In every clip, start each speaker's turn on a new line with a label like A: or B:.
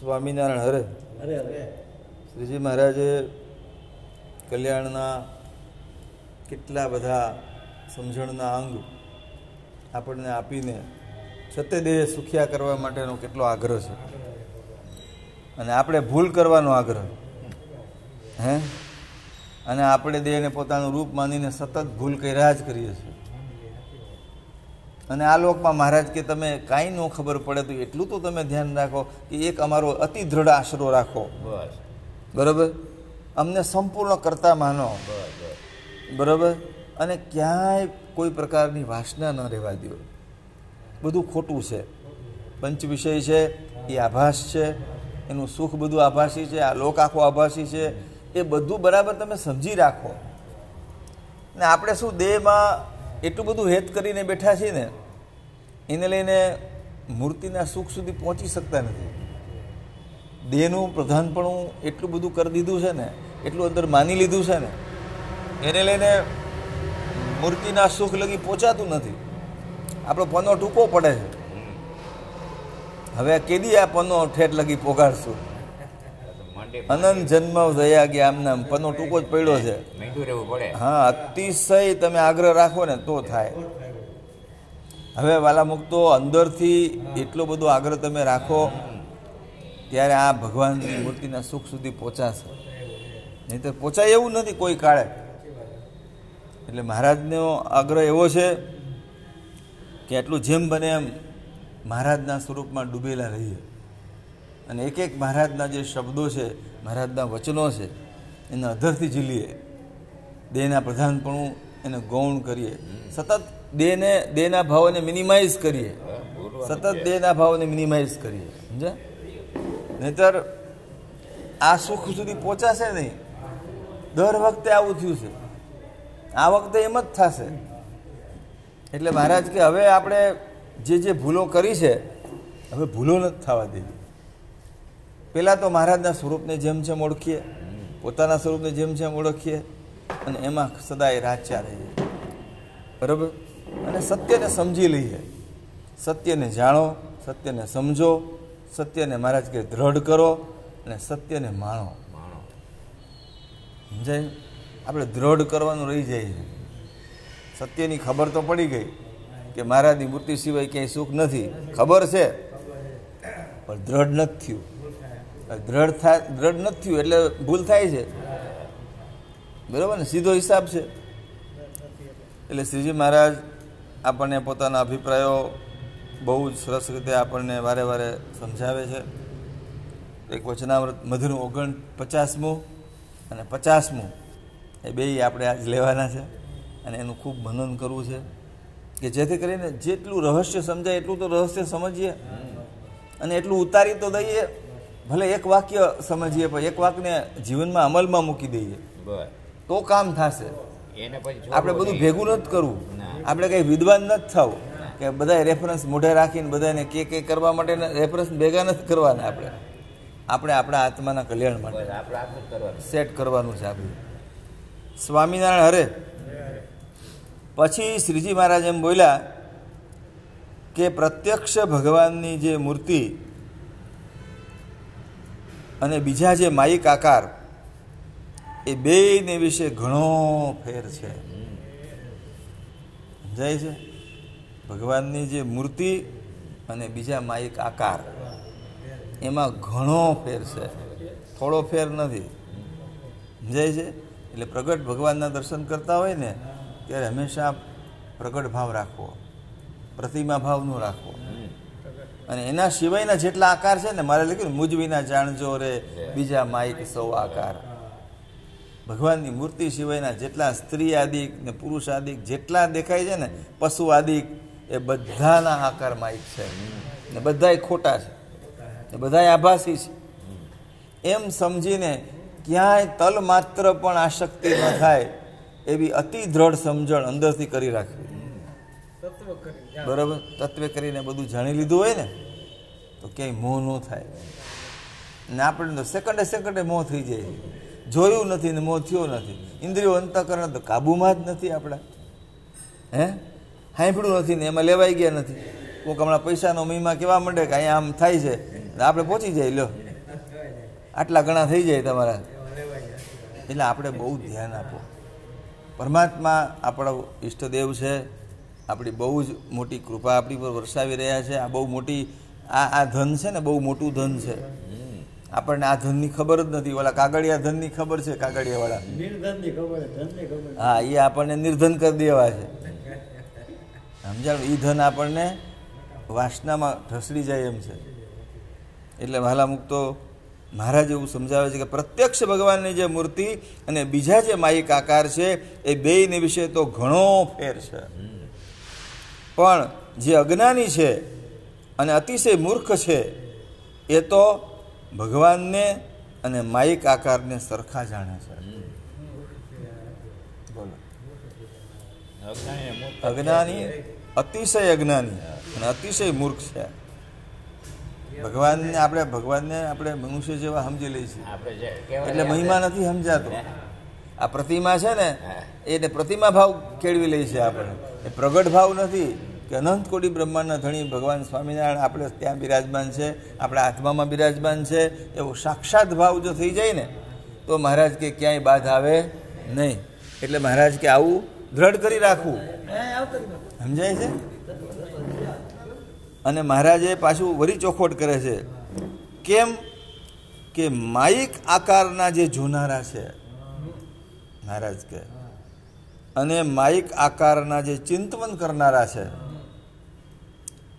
A: સ્વામિનારાયણ હરે.
B: અરે હરે
A: શ્રીજી મહારાજે કલ્યાણના કેટલા બધા સમજણના અંગ આપણને આપીને છતે દેહ સુખિયા કરવા માટેનો કેટલો આગ્રહ છે. અને આપણે ભૂલ કરવાનો આગ્રહ. હે? અને આપણે દેહને પોતાનું રૂપ માનીને સતત ભૂલ કર્યા જ કરીએ છીએ. અને આ લોકમાં મહારાજ કે તમે કાંઈ ન ખબર પડે તો એટલું તો તમે ધ્યાન રાખો કે એક અમારો અતિ દ્રઢ આશરો રાખો.
B: બસ.
A: બરાબર? અમને સંપૂર્ણ કરતા માનો. બરાબર? અને ક્યાંય કોઈ પ્રકારની વાસના ન રહેવા દો. બધું ખોટું છે. પંચ વિષય છે એ આભાસ છે. એનું સુખ બધું આભાસી છે આ લોક આખો આભાસી છે. એ બધું બરાબર તમે સમજી રાખો. ને આપણે શું દેહમાં એટલું બધું હેત કરીને બેઠા છીએ ને, એને લઈને મૂર્તિના સુખ સુધી પહોંચી શકતા નથી. દેહનું પ્રધાનપણું એટલું બધું કરી દીધું છે ને, એટલું અંદર માની લીધું છે ને, એને લઈને મૂર્તિના સુખ લગી પહોંચાતું નથી. આપણો પનો ટૂંકો પડે છે. હવે કેદી આ પનો ઠેઠ લગી પોગાડશું? અનંત જન્મ થયા ગયા આમ નામ પનો ટૂંકો જ પડ્યો છે. હા અતિશય તમે આગ્રહ રાખો ને તો થાય. હવે વાલા મુક્તો અંદરથી એટલો બધો આગ્રહ તમે રાખો ત્યારે આ ભગવાનની મૂર્તિના સુખ સુધી પહોંચાશે. નહીં તો પહોંચાય એવું નથી કોઈ કાળે. એટલે મહારાજનો આગ્રહ એવો છે કે એટલું જેમ બને એમ મહારાજના સ્વરૂપમાં ડૂબેલા રહીએ. અને એક એક મહારાજના જે શબ્દો છે, મહારાજના વચનો છે, એને અધરથી ઝીલીએ. દેહના પ્રધાનપણું એને ગૌણ કરીએ. સતત દેહને, દેહના ભાવોને મિનિમાઇઝ કરીએ. સતત દેહના ભાવોને મિનિમાઇઝ કરીએ. સમજે નહીતર આ સુખ સુધી પહોંચાશે નહીં. દર વખતે આવું થયું છે. આ વખતે એમ જ થશે. એટલે મહારાજ કે હવે આપણે જે જે ભૂલો કરી છે, હવે ભૂલો નથી થવા દેવી. પહેલાં તો મહારાજના સ્વરૂપને જેમ જેમ ઓળખીએ, પોતાના સ્વરૂપને જેમ જેમ ઓળખીએ, અને એમાં સદાય રાચ્યા રહીએ. બરાબર? અને સત્યને સમજી લઈએ. સત્યને જાણો, સત્યને સમજો, સત્યને મહારાજ કે દ્રઢ કરો, અને સત્યને માણો.
B: માણો
A: સમજાય? આપણે દ્રઢ કરવાનું રહી જાય સત્યની ખબર તો પડી ગઈ કે મહારાજની મૂર્તિ સિવાય ક્યાંય સુખ નથી. ખબર છે? પણ દ્રઢ નથી થયું. દ્રઢ થાય દ્રઢ નથી થયું, એટલે ભૂલ થાય છે. બરાબર ને? સીધો હિસાબ છે. એટલે શ્રીજી મહારાજ આપણને પોતાના અભિપ્રાયો બહુ જ સરસ રીતે આપણને વારે વારે સમજાવે છે. એક વચનામૃત મધુરનું ઓગણ પચાસમું અને પચાસમું, એ બેય આપણે આજ લેવાના છે અને એનું ખૂબ મનન કરવું છે કે જેથી કરીને જેટલું રહસ્ય સમજાય એટલું તો રહસ્ય સમજીએ અને એટલું ઉતારી તો દઈએ. ભલે એક વાક્ય સમજીએ પણ એક વાક્યને જીવનમાં અમલમાં મૂકી દઈએ તો કામ થશે. આપણે બધું ભેગું નથી કરવું. આપણે કંઈ વિદ્વાન નથી થવું. કે બધા રેફરન્સ મોઢે રાખીને બધાને કે કે કરવા માટે રેફરન્સ ભેગા નથી કરવાના આપણે. આપણે આપણા આત્માના કલ્યાણ માટે. સેટ કરવાનું છે આપણે. સ્વામિનારાયણ હરે. પછી શ્રીજી મહારાજ એમ બોલ્યા કે પ્રત્યક્ષ ભગવાનની જે મૂર્તિ અને બીજા જે માયિક આકાર, એ બેયને વિશે ઘણો ફેર છે. સમજાય છે? ભગવાનની જે મૂર્તિ અને બીજા માયિક આકાર, એમાં ઘણો ફેર છે. થોડો ફેર નથી. સમજાય છે? એટલે પ્રગટ ભગવાનના દર્શન કરતા હોય ને, ત્યારે હંમેશા પ્રગટ ભાવ રાખવો પ્રતિમા ભાવનું રાખવો. અને એના સિવાયના જેટલા આકાર છે ને મારે લખ્યું મુજબીના વિના જાણજો રે બીજા માઇક સૌ આકાર. ભગવાનની મૂર્તિ સિવાયના જેટલા સ્ત્રી આદિક ને પુરુષ આદિક જેટલા દેખાય છે ને પશુ આદિક એ બધાના આકાર માઇક છે. ને બધાય ખોટા છે. ને બધાય આભાસી છે. એમ સમજીને ક્યાંય તલ માત્ર પણ આશક્તિ ન થાય એવી અતિ દ્રઢ સમજણ અંદરથી કરી રાખવી. બરાબર? તત્વે કરીને બધું જાણી લીધું હોય ને, તો ક્યાંય મોહ ન થાય. ને આપણે તો સેકન્ડે સેકન્ડે મોહ થઈ જાય. જોયું નથી ને મોહ થયો નથી. ઇન્દ્રિયો અંતકરણ તો કાબૂમાં જ નથી આપણા. હે? સાંભળ્યું નથી ને એમાં લેવાઈ ગયા નથી. કોઈક હમણાં પૈસાનો મહિમા કેવા માંડે કે અહીંયા આમ થાય છે. આપણે પહોંચી જાય, લ્યો. આટલા ઘણા થઈ જાય તમારા. એટલે આપણે બહુ ધ્યાન આપો. પરમાત્મા આપણો ઈષ્ટદેવ છે. આપણી બહુ જ મોટી કૃપા આપણી પર વરસાવી રહ્યા છે. આ બહુ મોટી આ આ ધન છે ને બહુ મોટું ધન છે. આપણને આ ધનની ખબર જ નથી. ઓલા કાગળિયા ધનની ખબર છે
C: ધનની ખબર
A: હા એ આપણને નિર્ધન કરી દેવા છે. સમજાણ? એ ધન આપણને વાસનામાં ઢસડી જાય એમ છે. એટલે વહાલા મુક્તો મહારાજ એવું સમજાવે છે કે પ્રત્યક્ષ ભગવાનની જે મૂર્તિ અને બીજા જે માયિક આકાર છે એ બેયને વિશે તો ઘણો ફેર છે. પણ જે અજ્ઞાની છે અને અતિશય મૂર્ખ છે એ તો ભગવાનને અને માયિક આકારને સરખા જાણે છે. બોલો.
B: અજ્ઞાની
A: અજ્ઞાની અતિશય અજ્ઞાની અને અતિશય મૂર્ખ છે. ભગવાનને આપણે ભગવાનને આપણે મનુષ્ય જેવા સમજી લઈએ છીએ. એટલે મહિમા નથી સમજાતો. આ પ્રતિમા છે ને એને પ્રતિમા ભાવ કેળવી લે છે આપણે. એ પ્રગટ ભાવ નથી કે અનંત કોટી બ્રહ્માંડના ધણી ભગવાન સ્વામિનારાયણ આપણે ત્યાં બિરાજમાન છે આપણા આત્મામાં બિરાજમાન છે એવો સાક્ષાત ભાવ જો થઈ જાય ને તો મહારાજ કે ક્યાંય બાધ આવે નહીં. એટલે મહારાજ કે આવું દ્રઢ કરી રાખવું. સમજાય છે? અને મહારાજે પાછું વરી ચોખવટ કરે છે. કેમ? કે માયિક આકારના જે જોનારા છે મહારાજ કે. અને માઇક આકારના જે ચિંતવન કરનારા છે,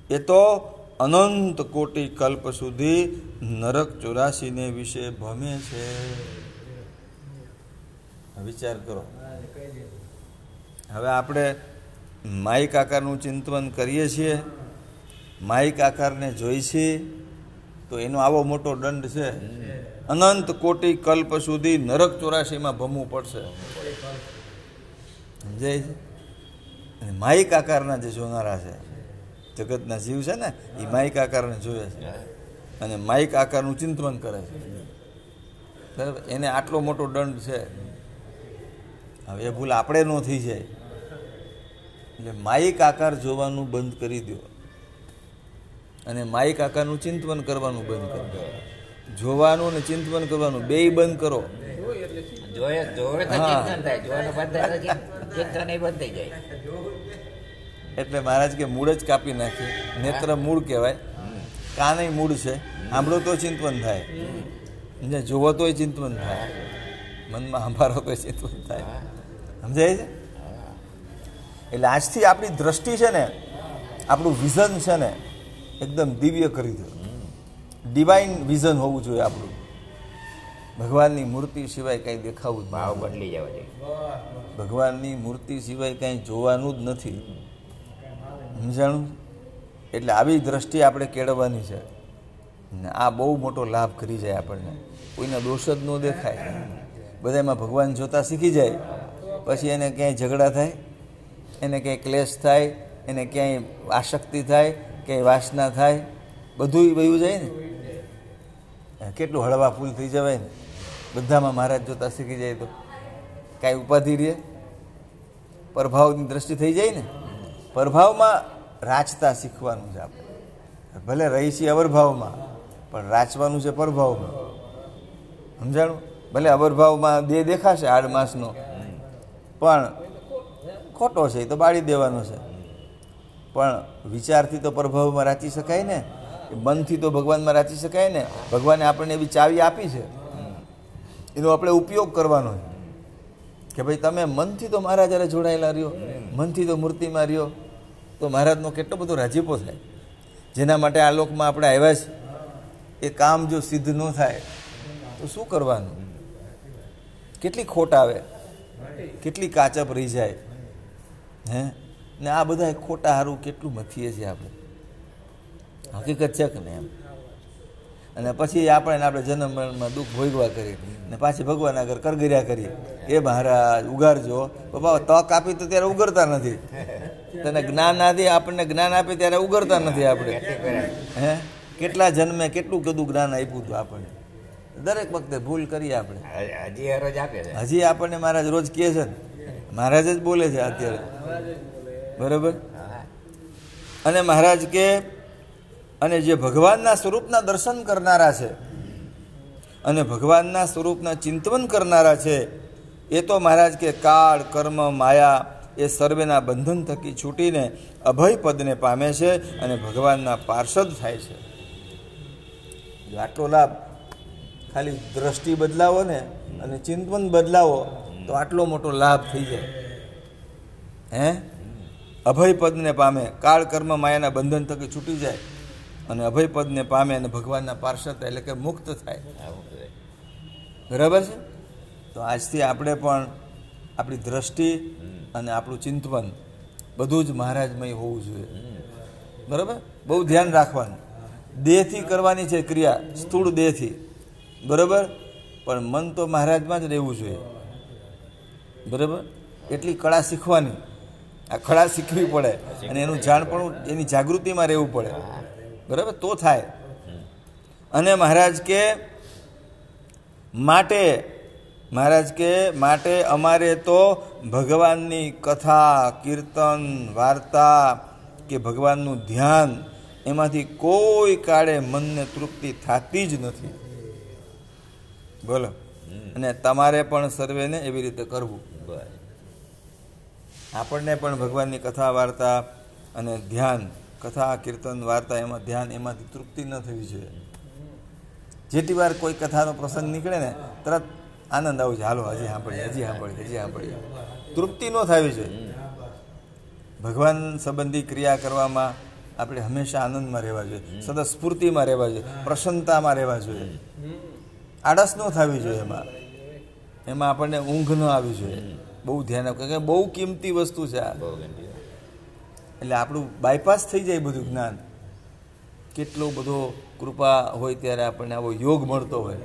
A: એ તો અનંત કોટી કલ્પ સુધી નરક ચોરાસીને વિશે ભમે છે. વિચાર કરો. હવે આપણે માઇક આકારનું ચિંતવન કરીએ છીએ. માઇક આકારને જોઈ છીએ તો એનો આવો મોટો દંડ છે. અનંત કોટી કલ્પ સુધી નરક ચોરાશીમાં ભમવું પડશે. સમજાય છે? અને આકારના જે જોનારા છે, જગતના જીવ છે ને, એ માઇક આકારને જોવે છે. અને માઇક આકારનું ચિંતન કરે છે. બરાબર? એને આટલો મોટો દંડ છે. હવે એ ભૂલ આપણે ન થઈ જાય. એટલે માઇક આકાર જોવાનું બંધ કરી દો. અને માઇક આકારનું ચિંતન કરવાનું બંધ કરી દો. જોવાનું અને ચિંતન કરવાનું. બેય બંધ કરો.
B: જોયે જોવે તો ચિંતન થાય. જોવાનું બંધ થાય તો ચિંતન એ બંધ થઈ જાય.
A: એટલે મહારાજ કે મૂળ જ કાપી નાખી. નેત્ર મૂળ કહેવાય. કાને મૂળ છે. સાંભળો તો ચિંતન થાય. ને જોવો તોય ચિંતન થાય. મનમાં સંભાળો તોય ચિંતન થાય. સમજાય છે? એટલે આજથી આપણી દ્રષ્ટિ છે ને આપણું વિઝન છે ને એકદમ દિવ્ય કરી દો. ડિવાઇન વિઝન હોવું જોઈએ આપણું. ભગવાનની મૂર્તિ સિવાય કંઈ દેખાવું
B: ભાવ
A: ભાવ
B: બદલી જવા જોઈએ.
A: ભગવાનની મૂર્તિ સિવાય કંઈ જોવાનું જ નથી. સમજાણું? એટલે આવી દ્રષ્ટિ આપણે કેળવવાની છે. ને આ બહુ મોટો લાભ કરી જાય આપણને. કોઈના દોષ જ ન દેખાય. બધામાં ભગવાન જોતા શીખી જાય. પછી એને ક્યાંય ઝઘડા થાય એને ક્યાંય ક્લેશ થાય એને ક્યાંય આસક્તિ થાય ક્યાંય વાસના થાય બધું વયું જાય ને. કેટલું હળવા ફૂલ થઈ જવાય ને? બધામાં મહારાજ જોતા શીખી જાય તો. કાંઈ ઉપાધિ રહે? પ્રભાવની દ્રષ્ટિ થઈ જાય ને? પ્રભાવમાં રાચતા શીખવાનું છે આપણે. ભલે રહી છીએ અવરભાવમાં, પણ રાચવાનું છે પ્રભાવમાં. સમજાણું? ભલે અવરભાવમાં દેહ દેખાશે આડ માસનો, પણ ખોટો છે, એ તો બાળી દેવાનો છે. પણ વિચારથી તો પ્રભાવમાં રાચી શકાય ને? મનથી તો ભગવાનમાં રાચી શકાય ને. ભગવાને આપણને એવી ચાવી આપી છે. એનો આપણે ઉપયોગ કરવાનો કે ભાઈ તમે મનથી તો મહારાજ હારે જોડાયેલા રહ્યો, મનથી તો મૂર્તિમાં રહ્યો, તો મહારાજનો કેટલો બધો રાજીપો થાય. જેના માટે આ લોકમાં આપણે આવ્યા છે એ કામ જો સિદ્ધ ન થાય, તો શું કરવાનું? કેટલી ખોટ આવે, કેટલી કાચપ રહી જાય. હે? ને આ બધા ખોટા હારું કેટલું મથીએ છીએ આપણે. હકીકત છે કે નહીં એમ? અને પછી આપણે આપણે જન્મ મરણમાં દુઃખ ભોગવા કરીએ ને પાછી ભગવાન આગળ કરગર્યા કરીએ. એ મહારાજ ઉગારજો. બાબા તક આપી તો ત્યારે ઉગરતા નથી. તને જ્ઞાન આદિ આપણને જ્ઞાન આપે ત્યારે ઉગરતા નથી આપણે. હે? કેટલા જન્મે કેટલું કદું જ્ઞાન આપ્યું હતું આપણને. દરેક વખતે ભૂલ કરીએ આપણે.
B: હજી હરોજ આપે છે.
A: હજી આપણને મહારાજ રોજ કહે છે. ને મહારાજ જ બોલે છે અત્યારે. બરાબર? અને મહારાજ કે અને જે ભગવાનના સ્વરૂપના દર્શન કરનારા છે, અને ભગવાનના સ્વરૂપના ચિંતવન કરનારા છે, એ તો મહારાજ કે કાળ, કર્મ, માયા એ સર્વેના બંધન થકી છૂટીને અભય પદને પામે છે અને ભગવાનના પાર્ષદ થાય છે. જો આટલો લાભ ખાલી દ્રષ્ટિ બદલાવો ને અને ચિંતવન બદલાવો, તો આટલો મોટો લાભ થઈ જાય. હે? અભય પદને પામે, કાળ, કર્મ, માયાના બંધન થકી છૂટી જાય. અને અભયપદને પામે અને ભગવાનના પાર્ષદ એટલે કે મુક્ત થાય. બરાબર છે? તો આજથી આપણે પણ આપણી દ્રષ્ટિ અને આપણું ચિંતવન બધું જ મહારાજમય હોવું જોઈએ. બરાબર? બહુ ધ્યાન રાખવાનું. દેહથી કરવાની છે ક્રિયા સ્થૂળ દેહથી. બરાબર? પણ મન તો મહારાજમાં જ રહેવું જોઈએ. બરાબર? એટલી કળા શીખવાની. આ કળા શીખવી પડે. અને એનું જાણ પણ એની જાગૃતિમાં રહેવું પડે. બરાબર? તો થાય. અને મહારાજ કે માટે મહારાજ કે માટે અમારે તો ભગવાનની કથા કીર્તન વાર્તા કે ભગવાનનું ધ્યાન એમાંથી કોઈ કાળે મનને તૃપ્તિ થતી જ નથી. બોલો. અને તમારે પણ સર્વેને એવી રીતે કરવું. આપણને પણ ભગવાનની કથા વાર્તા અને ધ્યાન કથા, કીર્તન, વાર્તા એમાં ધ્યાન, એમાંથી તૃપ્તિ ન થવી જોઈએ. જેટલી વાર કોઈ કથાનો પ્રસંગ નીકળે ને, તરત આનંદ આવું છે. હાલો, હજી સાંભળીએ હજી સાંભળીએ હજી સાંભળીએ. તૃપ્તિ ન થવી જોઈએ. ભગવાન સંબંધી ક્રિયા કરવામાં આપણે હંમેશા આનંદમાં રહેવા જોઈએ સદા સ્ફૂર્તિમાં રહેવા જોઈએ, પ્રસન્નતામાં રહેવા જોઈએ. આળસ ન થવી જોઈએ એમાં. એમાં આપણને ઊંઘ ન આવી જોઈએ. બહુ ધ્યાન આપવું. કે બહુ કિંમતી વસ્તુ છે આ. એટલે આપણું બાયપાસ થઈ જાય બધું જ્ઞાન. કેટલો બધો કૃપા હોય ત્યારે આપણને આવો યોગ મળતો હોય.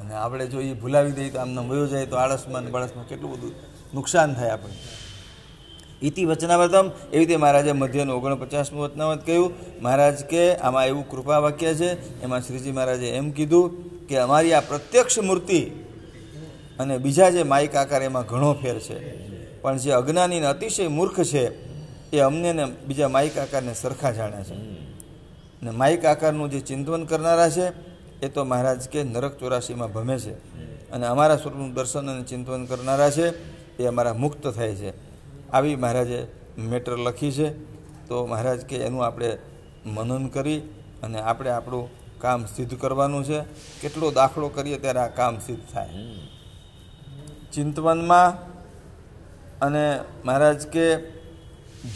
A: અને આપણે જો એ ભૂલાવી દઈએ તો આમને વયો જાય તો આળસમાં ને બળસમાં કેટલું બધું નુકસાન થાય આપણને. ઇતિ વચનાવતમ એવી રીતે મહારાજે મધ્યનું ઓગણપચાસમું વચનાવત કહ્યું, મહારાજ કે આમાં એવું કૃપા વાક્ય છે. એમાં શ્રીજી મહારાજે એમ કીધું કે અમારી આ પ્રત્યક્ષ મૂર્તિ અને બીજા જે માઇક આકાર એમાં ઘણો ફેર છે. પણ જે અજ્ઞાની અતિશય મૂર્ખ છે એ અમને ને બીજા માઇક આકારને સરખા જાણે છે. ને માઇક આકારનું જે ચિંતવન કરનારા છે એ તો મહારાજ કે નરક ચોરાશીમાં ભમે છે. અને અમારા સ્વરૂપનું દર્શન અને ચિંતવન કરનારા છે એ અમારા મુક્ત થાય છે. આવી મહારાજે મેટર લખી છે. તો મહારાજ કે એનું આપણે મનન કરી અને આપણે આપણું કામ સિદ્ધ કરવાનું છે. કેટલો દાખલો કરીએ ત્યારે આ કામ સિદ્ધ થાય. ચિંતવનમાં અને મહારાજ કે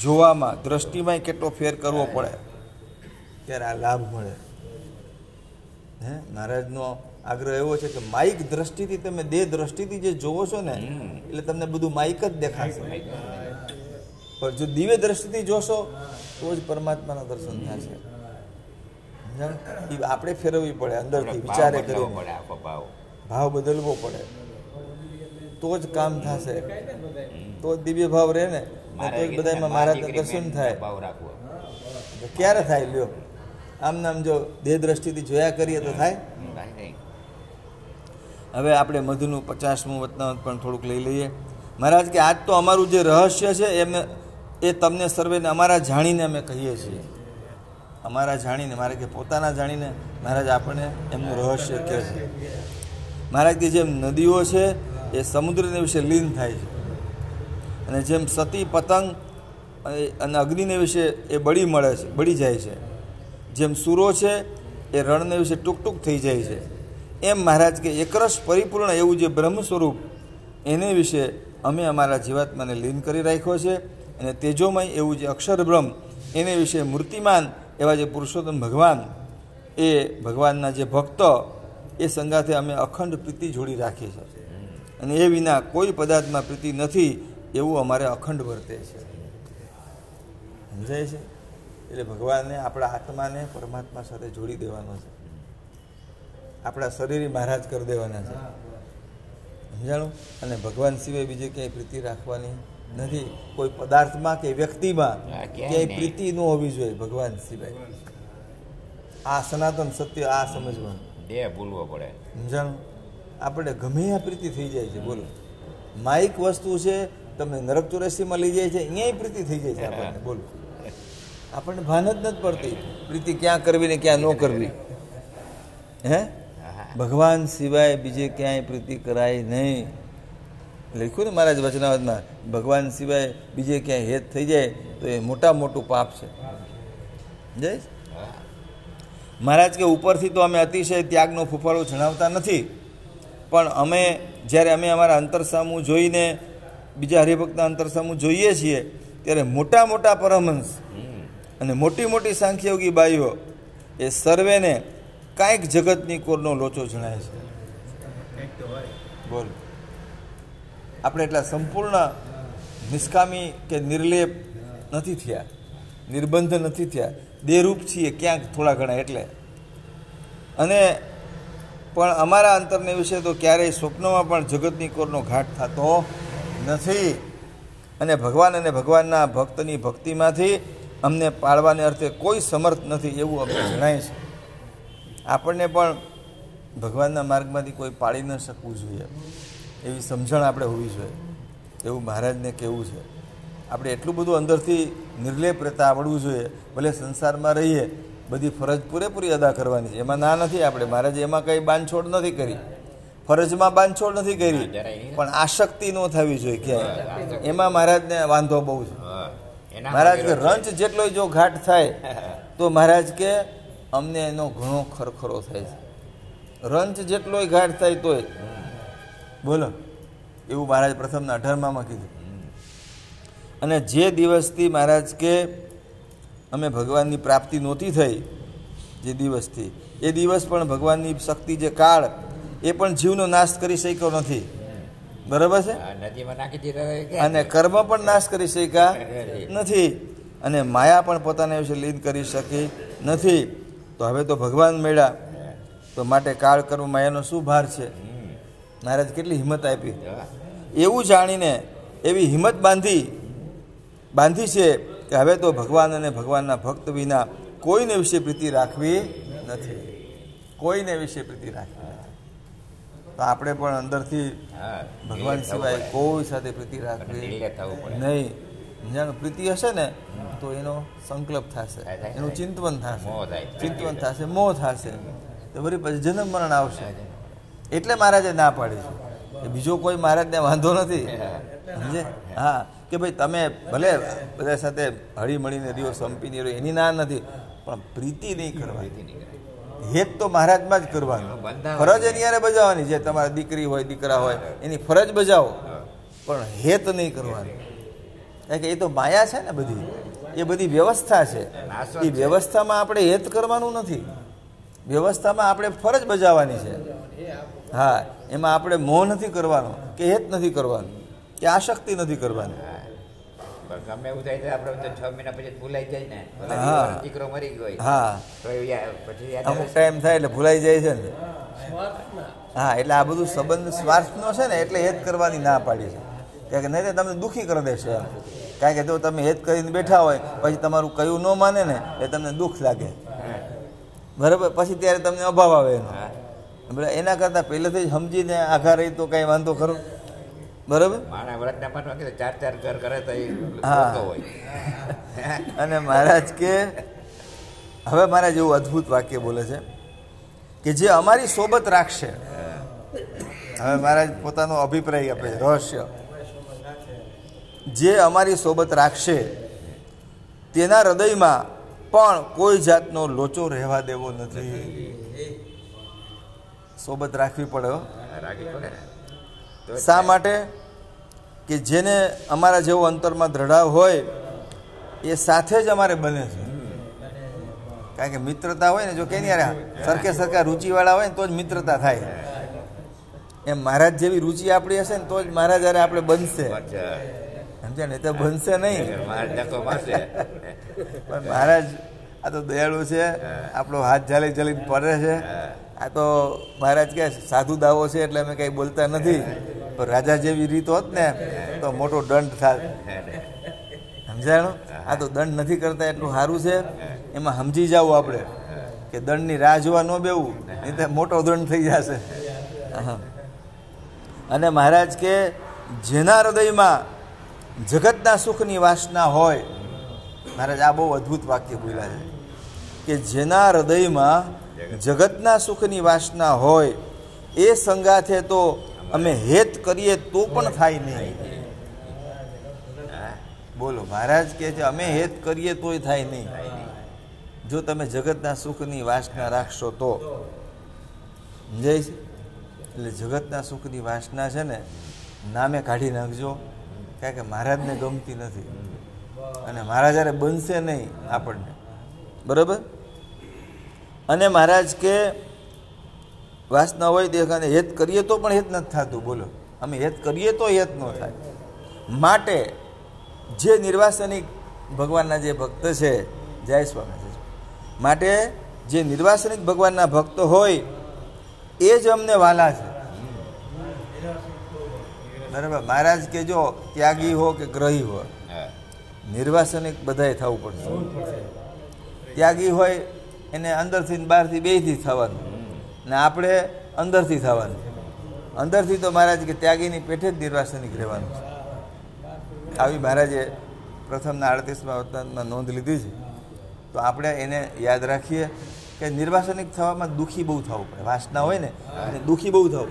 A: જોવામાં દ્રષ્ટિમાંય કેટલો ફેર કરવો પડે? ત્યારે આ લાભ મળે. હે? મહારાજનો આગ્રહ એવો છે કે માઇક દ્રષ્ટિથી તમે દેહ દ્રષ્ટિથી જે જોવો છો ને એટલે તમને બધું માઇક જ દેખાશે. પણ જો દિવ્ય દ્રષ્ટિથી જોશો તો જ પરમાત્માના દર્શન થશે. સમજાણું? આપણે ફેરવવી પડે અંદરથી વિચારે કરવો
B: પડે
A: ભાવ. બદલવો પડે. તો જ કામ થશે. તો જ દિવ્ય ભાવ રહે ને તો બધામાં મારા દર્શન થાય.
B: ભાવ રાખવો.
A: ક્યારે થાય લ્યો? આમ નામ જો દેહ દ્રષ્ટિથી જોયા કરીએ તો થાય. હવે આપણે મધુનું પચાસમું વતનાવત પણ થોડુંક લઈ લઈએ. મહારાજ કે આજ તો અમારું જે રહસ્ય છે એમ એ તમને સર્વેને અમારા જાણીને અમે કહીએ છીએ. અમારા જાણીને મારે કે પોતાના જાણીને મહારાજ આપણને એમનું રહસ્ય કહે છે. મહારાજ કે જેમ નદીઓ છે એ સમુદ્રને વિશે લીન થાય છે. અને જેમ સતી પતંગ અને- અગ્નિને વિશે એ બળી મળે છે, બળી જાય છે. જેમ સૂરો છે, એ રણને વિશે ટૂંક ટૂંક થઈ જાય છે. એમ મહારાજ કે એકરસ પરિપૂર્ણ એવું જે બ્રહ્મ સ્વરૂપ, એને વિશે અમે અમારા જીવાત્માને લીન કરી રાખ્યો છે અને તેજોમય એવું જે અક્ષર બ્રહ્મ, એને વિશે મૂર્તિમાન એવા જે પુરુષોત્તમ ભગવાન, એ ભગવાનના જે ભક્તો, એ સંગાથે અમે અખંડ પ્રીતિ જોડી રાખી છે. અને એ વિના કોઈ પદાર્થમાં પ્રીતિ નથી એવું અમારે અખંડ વર્તે છે. સમજાય છે? એટલે ભગવાનને આપણા આત્માને પરમાત્મા સાથે જોડી દેવાનો છે. આપણા શરીર મહારાજ કરી દેવાના છે. સમજાણું? અને ભગવાન સિવાય બીજે ક્યાંય પ્રીતિ રાખવાની નથી. કોઈ પદાર્થમાં કે વ્યક્તિમાં
B: ક્યાંય
A: પ્રીતિ ન હોવી જોઈએ ભગવાન સિવાય. આ સનાતન સત્ય આ સમજવાનું.
B: બે ભૂલવો પડે.
A: સમજાણું? આપણે ગમે આ પ્રીતિ થઈ જાય છે બોલો. માઇક વસ્તુ છે તમને નરક ચોરાસીમાં લઈ જાય છે અહીંયા પ્રીતિ થઈ જાય છે આપણને બોલો. આપણને ભાન જ નથી પડતી. પ્રીતિ ક્યાં કરવી ને ક્યાં ન કરવી? હે. ભગવાન સિવાય બીજે ક્યાંય પ્રીતિ કરાય નહીં. લખ્યું ને મહારાજ વચનાવતમાં ભગવાન સિવાય બીજે ક્યાંય હેત થઈ જાય તો એ મોટા મોટું પાપ છે. જય. મહારાજ કે ઉપરથી તો અમે અતિશય ત્યાગનો ફૂફાળો જણાવતા નથી. પણ અમે જ્યારે અમે અમારા અંતરસામું જોઈને બીજા હરિભક્તના અંતરસમૂહ જોઈએ છીએ, ત્યારે મોટા મોટા પરમહંસ અને મોટી મોટી સાંખ્યયોગી બાઈઓ એ સર્વેને કાંઈક જગતની કોરનો લોચો જણાય છે. બોલ. આપણે એટલા સંપૂર્ણ નિષ્કામી કે નિર્લેપ નથી થયા, નિર્બંધ નથી થયા. દેરૂપ છીએ ક્યાંક થોડા ઘણા એટલે. અને પણ અમારા અંતરને વિશે તો ક્યારેય સ્વપ્નમાં પણ જગતની કોરનો ઘાટ થતો નથી. અને ભગવાન અને ભગવાનના ભક્તની ભક્તિમાંથી અમને પાળવાને અર્થે કોઈ સમર્થ નથી એવું અમને જણાય છે. આપણને પણ ભગવાનના માર્ગમાંથી કોઈ પાળી ન શકવું જોઈએ. એવી સમજણ આપણે હોવી જોઈએ. એવું મહારાજને કહેવું છે. આપણે એટલું બધું અંદરથી નિર્લેપ રહેતા આવડવું જોઈએ. ભલે સંસારમાં રહીએ, બધી ફરજ પૂરેપૂરી અદા કરવાની છે. એમાં ના નથી આપણે. મહારાજે એમાં કંઈ બાંધછોડ નથી કરી. ફરજમાં બાંધછોડ નથી કરી. પણ આસક્તિ ન થવી જોઈએ ક્યાંય. એમાં મહારાજને વાંધો બહુ છે. મહારાજ કે રંચ જેટલો જો ઘાટ થાય તો મહારાજ કે અમને એનો ઘણો ખરખરો થાય છે. રંચ જેટલોય ઘાટ થાય તોય. બોલો. એવું મહારાજ પ્રથમના અઢારમામાં કીધું. અને જે દિવસથી મહારાજ કે અમે ભગવાનની પ્રાપ્તિ નહોતી થઈ જે દિવસથી એ દિવસ પણ ભગવાનની શક્તિ જે કાળ એ પણ જીવનો નાશ કરી શક્યો નથી. બરાબર છે? અને કર્મ પણ નાશ કરી શક્યા નથી. અને માયા પણ પોતાના વિશે લીન કરી શકી નથી. તો હવે તો ભગવાન મેળા તો માટે કાળ કર્મ માયાનો શું ભાર છે? મહારાજ કેટલી હિંમત આપી. એવું જાણીને એવી હિંમત બાંધી બાંધી છે કે હવે તો ભગવાન અને ભગવાનના ભક્ત વિના કોઈને વિશે પ્રીતિ રાખવી નથી. કોઈને વિશે પ્રીતિ રાખવી નથી. તો આપણે પણ અંદરથી ભગવાન સિવાય કોઈ સાથે પ્રીતિ રાખવી. નહીં. જ્યાં પ્રીતિ હશે ને તો એનો સંકલ્પ થશે. એનું ચિંતવન થશે. ચિંતવન થશે મોહ થશે. તો વળી પછી જન્મ મરણ આવશે. એટલે મહારાજે ના પાડી છે. બીજો કોઈ મહારાજને વાંધો નથી. સમજે? હા. કે ભાઈ તમે ભલે બધા સાથે હળી મળીને રહ્યો સંપીને રહ્યો એની ના નથી. પણ પ્રીતિ નહીં કરવાની. હેત તો મહારાજમાં જ કરવાનું. ફરજ એની યારે બજાવવાની. જે તમારા દીકરી હોય દીકરા હોય એની ફરજ બજાવો. પણ હેત નહીં કરવાનું. કારણ કે એ તો માયા છે ને બધી. એ બધી વ્યવસ્થા છે. એ વ્યવસ્થામાં આપણે હેત કરવાનું નથી. વ્યવસ્થામાં આપણે ફરજ બજાવવાની છે. હા એમાં આપણે મોહ નથી કરવાનો કે હેત નથી કરવાનું કે આશક્તિ નથી કરવાની.
B: પણ ગમે એવું થાય તો આપણે છ મહિના પછી ભૂલાઈ જાય ને. દીકરો- દીકરો મરી ગયો
A: હા.
B: તો પછી
A: અમુક ટાઈમ થાય એટલે ભૂલાઈ જાય છે ને. હા એટલે આ બધું સંબંધ સ્વાર્થનો છે ને એટલે હેત કરવાની ના પાડી છે. કારણ કે નહીં તો તમને દુઃખી કરી દેશે કારણ કે જો તમે હેત કરીને બેઠા હોય પછી તમારું કયું ન માને ને એ તમને દુઃખ લાગે. બરાબર? પછી ત્યારે તમને અભાવ આવે એનો. એના કરતાં પહેલેથી જ સમજીને આઘા રહી તો કાંઈ વાંધો ખરો? બરાબર?
B: માણા વ્રતના પાઠમાં કીધું ચાર ચાર ઘર કરે તો. હોય.
A: અને મહારાજ કે હવે મહારાજ એવું અદ્ભુત વાક્ય બોલે છે કે જે અમારી સોબત રાખશે. હવે મહારાજ પોતાનો અભિપ્રાય આપે છે રહસ્ય. જે અમારી સોબત રાખશે તેના હૃદયમાં પણ કોઈ જાતનો લોચો રહેવા દેવો નથી. સોબત રાખવી પડે હો.
B: રાખી પડે
A: શા માટે? કે જેને અમારા જેવો અંતરમાં દ્રઢાવ હોય એ સાથે જ અમારે બને છે. કારણ કે મિત્રતા હોય ને જો કે યાર સરખે સરખા રૂચિવાળા હોય ને તો જ મિત્રતા થાય. એમ મહારાજ જેવી રૂચિ આપણી હશે ને તો જ મહારાજ અરે આપણે બનશે. સમજે ને? તો બનશે નહીં. પણ મહારાજ આ તો દયાળુ છે. આપણો હાથ જાલી જાલી પડે છે. આ તો મહારાજ કે સાધુ દાવો છે એટલે અમે કંઈ બોલતા નથી. પણ રાજા જેવી રીત હોત ને, તો મોટો દંડ થાત સમજાણું? આ તો દંડ નથી કરતા એટલું સારું છે. એમાં સમજી જવું આપણે કે દંડની રાહ જોવા ન બેવું, નહીં તો મોટો દંડ થઈ જશે. અને મહારાજ કે, જેના હૃદયમાં જગતના સુખની વાસના હોય, મહારાજ આ બહુ અદ્ભુત વાક્ય બોલ્યા છે, કે જેના હૃદયમાં જગતના સુખની વાસના હોય એ સંગાથે તો અમે હેત કરીએ તો પણ થાય નહીં. બોલો મહારાજ કહે છે અમે હેત કરીએ તોય થાય નહીં. જો તમે જગતના સુખની વાસના રાખશો તો. સમજાય છે એટલે જગતના સુખની વાસના છે ને નામે કાઢી નાખજો. કારણ કે મહારાજને ગમતી નથી. અને મહારાજારે બનશે નહીં આપણને. બરાબર? અને મહારાજ કે વાસના હોય દેખાને હેત કરીએ તો પણ હેત નથી થતું. બોલો અમે હેત કરીએ તો હેત ન થાય. માટે જે નિર્વાસનિક ભગવાનના જે ભક્ત છે જય સ્વામી માટે જે નિર્વાસનિક ભગવાનના ભક્ત હોય એ જ અમને વાલા છે. બરાબર? મહારાજ કે જો ત્યાગી હો કે ગ્રહી હો. નિર્વાસનિક બધાએ થવું પડશે. ત્યાગી હોય એને અંદરથી બહારથી બેયથી થવાનું. ને આપણે અંદરથી થવાનું. અંદરથી તો મહારાજ કે ત્યાગીની પેઠે જ નિર્વાસનિક રહેવાનું છે. આવી મહારાજે પ્રથમના આડત્રીસમાં અવતારમાં નોંધ લીધી છે. તો આપણે એને યાદ રાખીએ કે નિર્વાસનિક થવામાં દુઃખી બહુ થવું પડે. વાસના હોય ને, એને દુઃખી બહુ થવું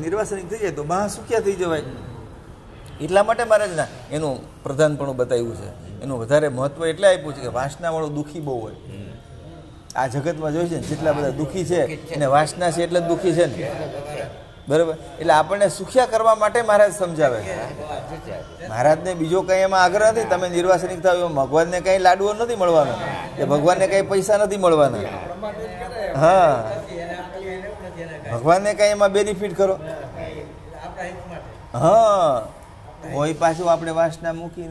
A: નિર્વાસનિક થઈ જાય તો મહાસુખ્યા થઈ જવાય? એટલા માટે મહારાજના એનું પ્રધાનપણું બતાવ્યું છે. એનું વધારે મહત્વ એટલે આપ્યું છે કે વાસનાવાળો દુઃખી બહુ હોય. આ જગતમાં જોઈ છે ને, જેટલા બધા દુઃખી છે, એને વાસના છે એટલે જ દુઃખી છે ને. બરાબર? એટલે આપણને સુખ્યા કરવા માટે મહારાજ સમજાવે મહારાજને બીજો કંઈ એમાં આગ્રહ નથી, તમે નિર્વાસનિક થાવ એમાં ભગવાનને કંઈ લાડવો નથી મળવાનો. કે ભગવાનને કંઈ પૈસા નથી મળવાના. હા. ભગવાનને કંઈ એમાં બેનિફિટ કરો. હા. કોઈ પાછું આપણે વાસના મૂકી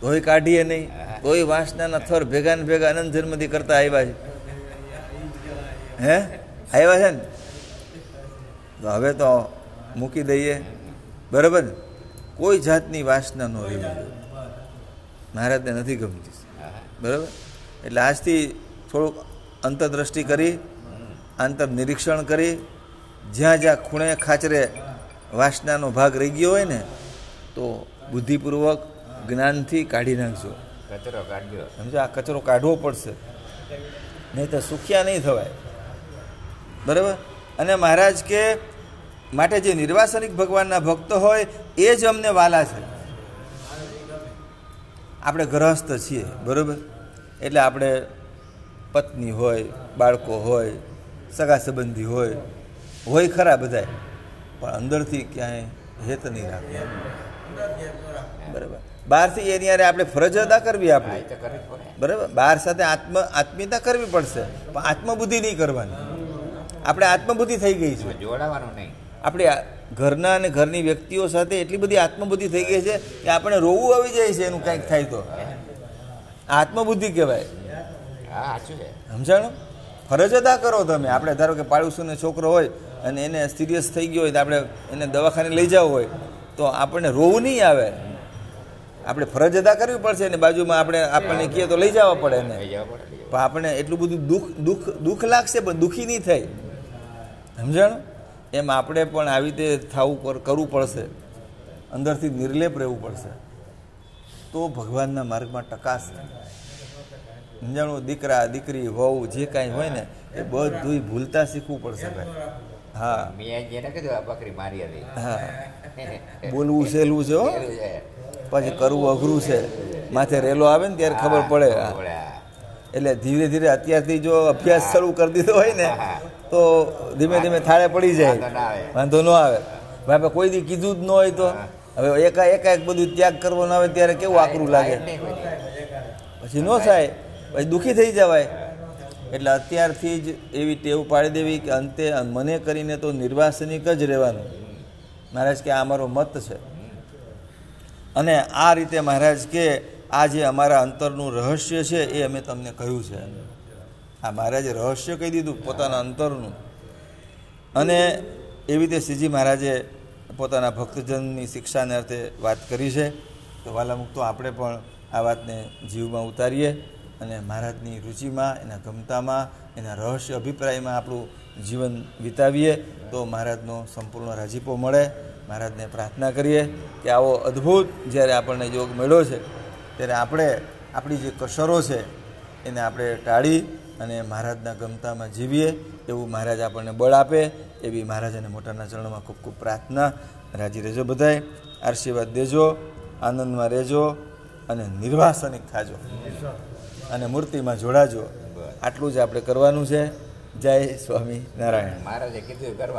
A: તોય કાઢીએ નહીં. કોઈ વાસનાના થર ભેગા ને ભેગા અનંત જન્મથી કરતા આવ્યા છે. હે? આવ્યા છે ને? તો હવે તો મૂકી દઈએ. બરાબર કોઈ જાતની વાસના ન રહેવી મહારાજને નથી ગમતી. બરાબર? એટલે આજથી થોડુંક અંતરદ્રષ્ટિ કરી આંતર નિરીક્ષણ કરી. જ્યાં જ્યાં ખૂણે ખાચરે વાસનાનો ભાગ રહી ગયો હોય ને, તો બુદ્ધિપૂર્વક જ્ઞાનથી કાઢી નાખજો.
B: કચરો કાઢજો.
A: સમજો આ કચરો કાઢવો પડશે. નહીં તો સુખ્યા નહીં થવાય. બરાબર? અને મહારાજ કે માટે જે નિર્વાસનિક ભગવાનના ભક્ત હોય એ જ અમને વાલા છે. આપણે ગ્રહસ્થ છીએ બરાબર? એટલે આપણે પત્ની હોય બાળકો હોય સગા સંબંધી હોય હોય ખરા બધાય. પણ અંદરથી ક્યાંય હેત નહીં રાખે. બરાબર? બહારથી એની આપણે ફરજ અદા કરવી આપણે. બરાબર? બહાર સાથે આત્મ આત્મીયતા કરવી પડશે. પણ આત્મબુદ્ધિ નહીં કરવાની. આપણે આત્મબુદ્ધિ થઈ ગઈ છે.
B: જોડાવાનું નહીં.
A: આપણે ઘરના અને ઘરની વ્યક્તિઓ સાથે એટલી બધી આત્મબુદ્ધિ થઈ ગઈ છે કે આપણે રોવું આવી જાય છે એનું કંઈક થાય તો. આત્મબુદ્ધિ કહેવાય.
B: હા સાચું છે.
A: સમજાણું? ફરજ અદા કરો તમે. આપણે ધારો કે પાડોશીનો છોકરો હોય અને એને સિરિયસ થઈ ગયો હોય તો આપણે એને દવાખાને લઈ જવું હોય તો આપણને રોવું નહીં આવે. આપણે ફરજ અદા કરવી પડશે અને બાજુમાં આપણે આપણને કહીએ તો લઈ જવા પડે
B: જવા
A: પણ આપણે એટલું બધું દુઃખ દુઃખ દુઃખ લાગશે પણ દુઃખી નહીં થાય. સમજણ? એમ આપણે પણ આવી રીતે થવું પર કરવું પડશે. અંદરથી નિર્લેપ રહેવું પડશે. તો ભગવાનના માર્ગમાં ટકાશ. સમજાણું? દીકરા દીકરી વહુ જે કાંઈ હોય ને એ બધુંય ભૂલતા શીખવું પડશે ભાઈ. હા.
B: મેં જેને કીધું આ બકરી મારી હતી.
A: હા. બોલવું સહેલું છે હો.
B: છે.
A: પછી કરવું અઘરું છે. માથે રેલો આવે ને ત્યારે ખબર પડે. એટલે ધીરે ધીરે અત્યારથી જો અભ્યાસ શરૂ કરી દીધો હોય ને તો ધીમે ધીમે થાળે પડી જાય.
B: વાંધો ના આવે.
A: બાપે કોઈ દી કીધું જ ન હોય તો. હવે એકા એકાએક બધું ત્યાગ કરવો ન આવે ત્યારે કેવું આકરું લાગે. પછી ન થાય. પછી દુઃખી થઈ જવાય. એટલે અત્યારથી જ એવી ટેવ પાડી દેવી કે અંતે મને કરીને તો નિર્વાસનિક જ રહેવાનું. મહારાજ કે આ અમારો મત છે. અને આ રીતે મહારાજ કે, આ જે અમારા અંતરનું રહસ્ય છે, એ અમે તમને કહ્યું છે. આ મહારાજે રહસ્ય કહી દીધું પોતાના અંતરનું. અને એવી રીતે શ્રીજી મહારાજે પોતાના ભક્તજનની શિક્ષાને અર્થે વાત કરી છે. તો વાલા મુક્તો આપણે પણ આ વાતને જીવમાં ઉતારીએ અને મહારાજની રુચિમાં, એના ગમતામાં, એના રહસ્ય અભિપ્રાયમાં આપણું જીવન વિતાવીએ તો મહારાજનો સંપૂર્ણ રાજીપો મળે. મહારાજને પ્રાર્થના કરીએ કે આવો અદ્ભુત જ્યારે આપણને યોગ મળ્યો છે ત્યારે આપણે આપણી જે કસરો છે એને આપણે ટાળી અને મહારાજના ગમતામાં જીવીએ એવું મહારાજ આપણને બળ આપે એવી મહારાજ અને મોટાના ચરણોમાં ખૂબ ખૂબ પ્રાર્થના. રાજી રહેજો બધાય આશીર્વાદ દેજો આનંદમાં રહેજો અને નિર્વાસનિક થાજો. અને મૂર્તિમાં જોડાજો. આટલું જ આપણે કરવાનું છે. જય સ્વામી નારાયણ
B: મહારાજે કીધું કરવાનું.